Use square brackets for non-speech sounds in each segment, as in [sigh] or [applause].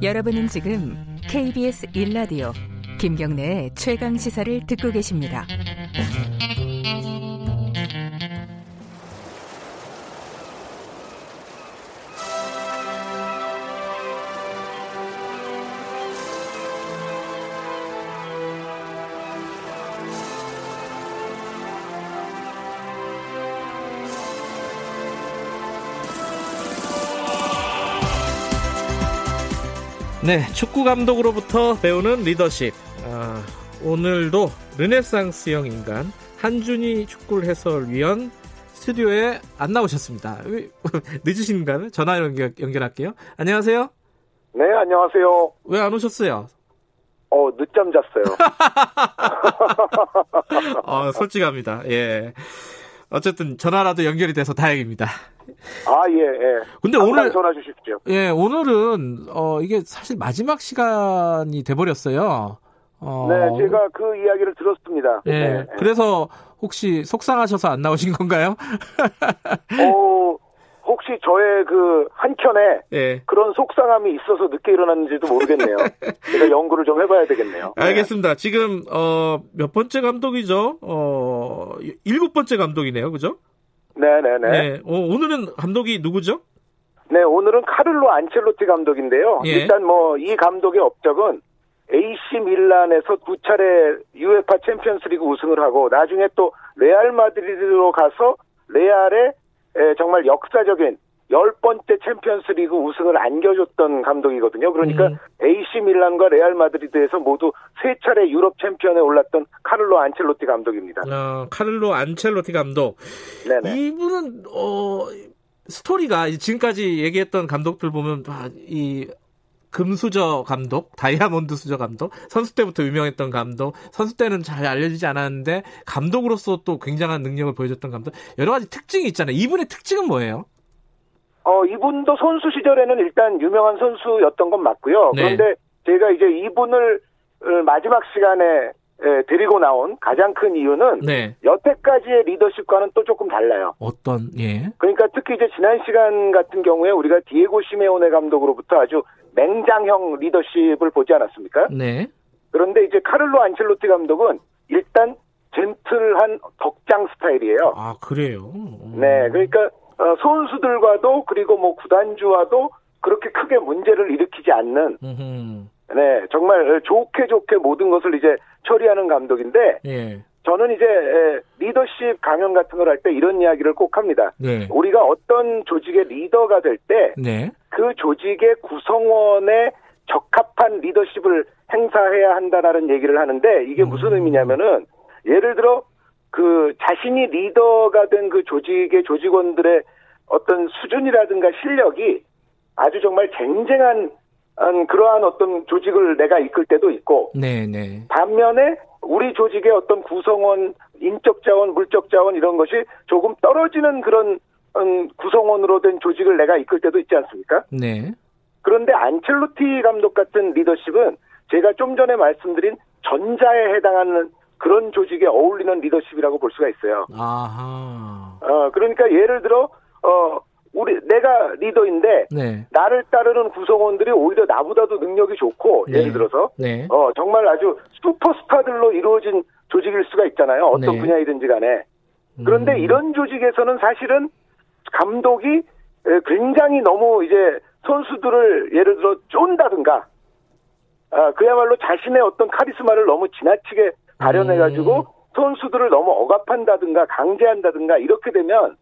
여러분은 지금 KBS 1라디오 김경래의 최강 시사를 듣고 계십니다. 네, 축구 감독으로부터 배우는 리더십. 아, 오늘도 르네상스형 인간 한준희 축구 해설위원 스튜디오에 안 나오셨습니다. [laughs] 늦으신가요? 전화 연결, 연결할게요. 안녕하세요. 네, 안녕하세요. 왜 안 오셨어요? 어, 늦잠 잤어요. [laughs] 어, 솔직합니다. 예. 어쨌든 전화라도 연결이 돼서 다행입니다. 아, 예, 예. 근데 오늘 전화 주십시오. 예, 오늘은 어 이게 사실 마지막 시간이 돼 버렸어요. 어, 네, 제가 그 이야기를 들었습니다. 예. 네, 그래서 혹시 속상하셔서 안 나오신 건가요? [laughs] 어, 혹시 저의 그 한켠에 예. 그런 속상함이 있어서 늦게 일어났는지도 모르겠네요. [laughs] 제가 연구를 좀 해봐야 되겠네요. 네. 알겠습니다. 지금 어 몇 번째 감독이죠? 어 일곱 번째 감독이네요, 그죠? 네네네. 네, 네. 어, 오늘은 감독이 누구죠? 네, 오늘은 카를로 안첼로티 감독인데요. 예. 일단 뭐 이 감독의 업적은 AC 밀란에서 두 차례 UEFA 챔피언스리그 우승을 하고 나중에 또 레알 마드리드로 가서 레알의 에, 정말 역사적인 열 번째 챔피언스 리그 우승을 안겨줬던 감독이거든요. 그러니까 음. AC 밀란과 레알 마드리드에서 모두 세 차례 유럽 챔피언에 올랐던 카를로 안첼로티 감독입니다. 어, 카를로 안첼로티 감독. 네네. 이분은 어 스토리가 지금까지 얘기했던 감독들 보면 아, 이 금수저 감독, 다이아몬드 수저 감독, 선수 때부터 유명했던 감독, 선수 때는 잘 알려지지 않았는데 감독으로서 또 굉장한 능력을 보여줬던 감독, 여러 가지 특징이 있잖아요. 이분의 특징은 뭐예요? 어, 이분도 선수 시절에는 일단 유명한 선수였던 건 맞고요. 네. 그런데 제가 이제 이분을 어, 마지막 시간에 에, 데리고 나온 가장 큰 이유는 네. 여태까지의 리더십과는 또 조금 달라요. 어떤 예. 그러니까 특히 이제 지난 시간 같은 경우에 우리가 디에고 시메오네 감독으로부터 아주 맹장형 리더십을 보지 않았습니까? 네. 그런데 이제 카를로 안첼로티 감독은 일단 젠틀한 덕장 스타일이에요. 아 그래요. 음. 네, 그러니까 어, 선수들과도 그리고 뭐 구단주와도 그렇게 크게 문제를 일으키지 않는 음흠. 네 정말 좋게 좋게 모든 것을 이제 처리하는 감독인데 예. 저는 이제 에, 리더십 강연 같은 걸 할 때 이런 이야기를 꼭 합니다. 네. 우리가 어떤 조직의 리더가 될 때그 네. 조직의 구성원에 적합한 리더십을 행사해야 한다라는 얘기를 하는데 이게 무슨 음. 의미냐면은 예를 들어 그 자신이 리더가 된 그 조직의 조직원들의 어떤 수준이라든가 실력이 아주 정말 쟁쟁한 음, 그러한 어떤 조직을 내가 이끌 때도 있고 네, 네. 반면에 우리 조직의 어떤 구성원, 인적 자원, 물적 자원 이런 것이 조금 떨어지는 그런 음, 구성원으로 된 조직을 내가 이끌 때도 있지 않습니까? 네. 그런데 안첼로티 감독 같은 리더십은 제가 좀 전에 말씀드린 전자에 해당하는 그런 조직에 어울리는 리더십이라고 볼 수가 있어요. 아하. 어, 그러니까 예를 들어, 어, 우리, 내가 리더인데, 네. 나를 따르는 구성원들이 오히려 나보다도 능력이 좋고, 네. 예를 들어서, 네. 어, 정말 아주 슈퍼스타들로 이루어진 조직일 수가 있잖아요. 어떤 네. 분야이든지 간에. 그런데 음. 이런 조직에서는 사실은 감독이 에, 굉장히 너무 이제 선수들을 예를 들어 쫀다든가, 아, 그야말로 자신의 어떤 카리스마를 너무 지나치게 발현해가지고 음. 선수들을 너무 억압한다든가 강제한다든가 이렇게 되면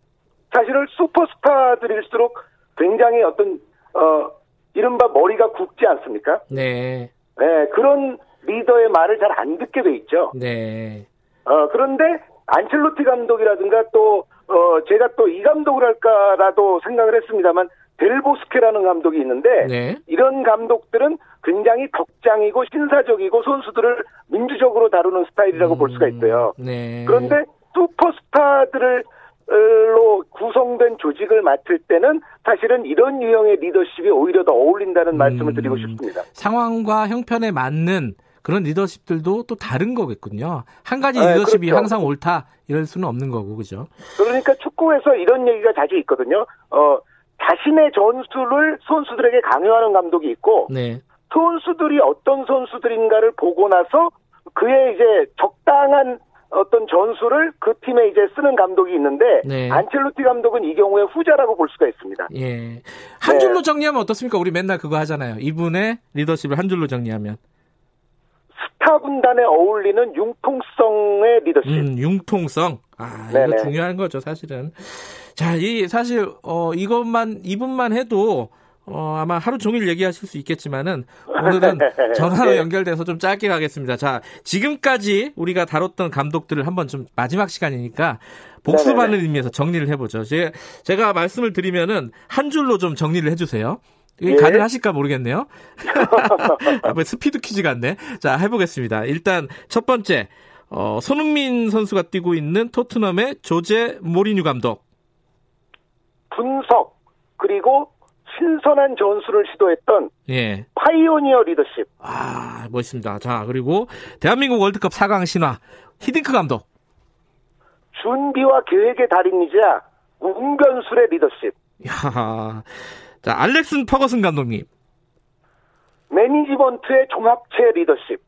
사실은 슈퍼스타들일수록 굉장히 어떤 어 이른바 머리가 굵지 않습니까? 네. 네, 그런 리더의 말을 잘 안 듣게 돼 있죠. 네. 어, 그런데 안첼로티 감독이라든가 또, 어, 제가 또 이 감독을 할까라도 생각을 했습니다만, 델보스케라는 감독이 있는데, 네. 이런 감독들은 굉장히 덕장이고 신사적이고 선수들을 민주적으로 다루는 스타일이라고 볼 수가 있어요. 네. 그런데 슈퍼스타들을 로 구성된 조직을 맡을 때는 사실은 이런 유형의 리더십이 오히려 더 어울린다는 말씀을 드리고 싶습니다. 상황과 형편에 맞는 그런 리더십들도 또 다른 거겠군요. 한 가지 네, 리더십이 그렇죠. 항상 옳다 이럴 수는 없는 거고 그죠? 그러니까 축구에서 이런 얘기가 자주 있거든요. 어, 자신의 전술을 선수들에게 강요하는 감독이 있고 네. 선수들이 어떤 선수들인가를 보고 나서 그의 이제 적당한 어떤 전술을 그 팀에 이제 쓰는 감독이 있는데 네. 안첼로티 감독은 이 경우에 후자라고 볼 수가 있습니다. 예. 한 네. 줄로 정리하면 어떻습니까? 우리 맨날 그거 하잖아요. 이분의 리더십을 한 줄로 정리하면. 스타 군단에 어울리는 융통성의 리더십. 음, 융통성. 아, 이거 네네. 중요한 거죠, 사실은. 자, 이 사실 어 이것만 이분만 해도 어 아마 하루 종일 얘기하실 수 있겠지만은 오늘은 [laughs] 전화로 네. 연결돼서 좀 짧게 가겠습니다. 자, 지금까지 우리가 다뤘던 감독들을 한번 좀 마지막 시간이니까 네네네. 의미에서 정리를 해보죠. 제, 제가 말씀을 드리면은 한 줄로 좀 정리를 해주세요. 이게 예. 가능하실까 모르겠네요. [laughs] 뭐 스피드 퀴즈 같네. 자, 해보겠습니다. 일단 첫 번째, 어, 손흥민 선수가 뛰고 있는 토트넘의 조제 모리뉴 감독. 분석 그리고 신선한 전술을 시도했던 예. 파이오니어 리더십. 아, 멋있습니다. 자, 그리고 대한민국 월드컵 4강 신화 히딩크 감독. 준비와 계획의 달인이자 운변술의 리더십. [laughs] 야. 자, 알렉슨 퍼거슨 감독님. 매니지먼트의 종합체 리더십.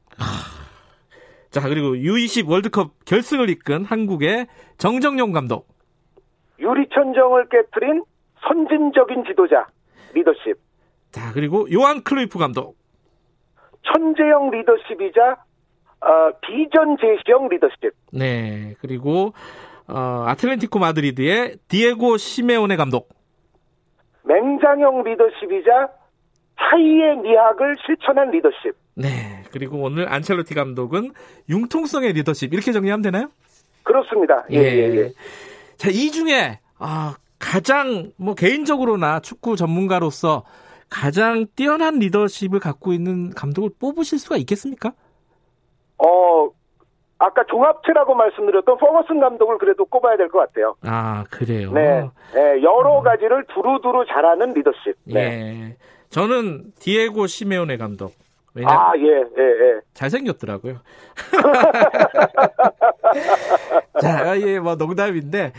자, 그리고 U20 월드컵 결승을 이끈 한국의 정정용 감독. 유리천정을 깨뜨린 선진적인 지도자 리더십. 자, 그리고 요한 크루이프 감독. 천재형 리더십이자 어, 비전 제시형 리더십. 네. 그리고 어, 아틀레티코 마드리드의 디에고 시메오네 감독. 맹장형 리더십이자 차이의 미학을 실천한 리더십. 네. 그리고 오늘 안첼로티 감독은 융통성의 리더십 이렇게 정리하면 되나요? 그렇습니다. 예, 예, 예. 자, 이 중에 아, 가장 뭐 개인적으로나 축구 전문가로서 가장 뛰어난 리더십을 갖고 있는 감독을 뽑으실 수가 있겠습니까? 어, 아까 종합체라고 말씀드렸던 퍼거슨 감독을 그래도 꼽아야 될 것 같아요. 아, 그래요. 네. 예, 여러 가지를 두루두루 잘하는 리더십. 네. 예. 저는 디에고 시메오네 감독. 왜냐 아, 예, 예, 예. 잘생겼더라고요. [laughs] 자, 예, 뭐 농담인데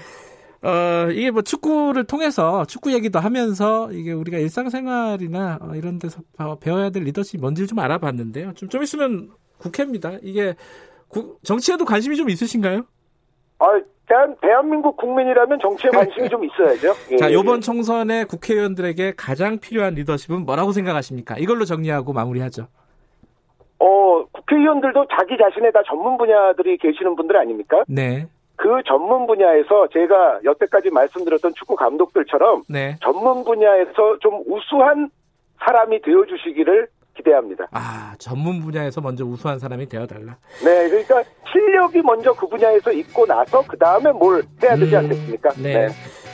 어, 이게 뭐 축구를 통해서 축구 얘기도 하면서 이게 우리가 일상생활이나 어, 이런 데서 배워야 될 리더십이 뭔지를 좀 알아봤는데요. 좀, 좀 있으면 국회입니다. 이게 구- 정치에도 관심이 좀 있으신가요? 아, 대한, 대한민국 국민이라면 정치에 관심이 좀 있어야죠. 예, [laughs] 자, 예, 요번 예. 총선에 국회의원들에게 가장 필요한 리더십은 뭐라고 생각하십니까? 이걸로 정리하고 마무리하죠. 어, 국회의원들도 자기 자신의 다 전문 분야들이 계시는 분들 아닙니까? 네. 그 전문 분야에서 제가 여태까지 말씀드렸던 축구 감독들처럼 네. 전문 분야에서 좀 우수한 사람이 되어주시기를 기대합니다. 아, 전문 분야에서 먼저 우수한 사람이 되어달라. 네, 그러니까 실력이 먼저 그 분야에서 있고 나서 그 다음에 뭘 해야 되지 음, 않겠습니까? 네.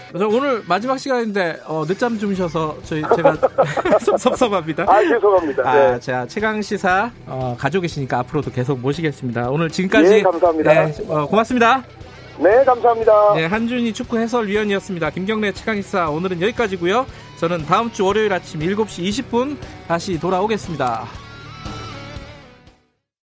그래서 오늘 마지막 시간인데 어, 늦잠 주무셔서 저희 제가 [laughs] 섭- 섭섭합니다. 아, 죄송합니다. 아, 네. 자 최강 시사 어, 가지고 계시니까 앞으로도 계속 모시겠습니다. 오늘 지금까지 예, 감사합니다. 네, 어, 고맙습니다. 네, 감사합니다. 네, 한준희 축구 해설위원이었습니다. 김경래 최강 시사 오늘은 여기까지고요. 저는 다음 주 월요일 아침 7시 20분 다시 돌아오겠습니다.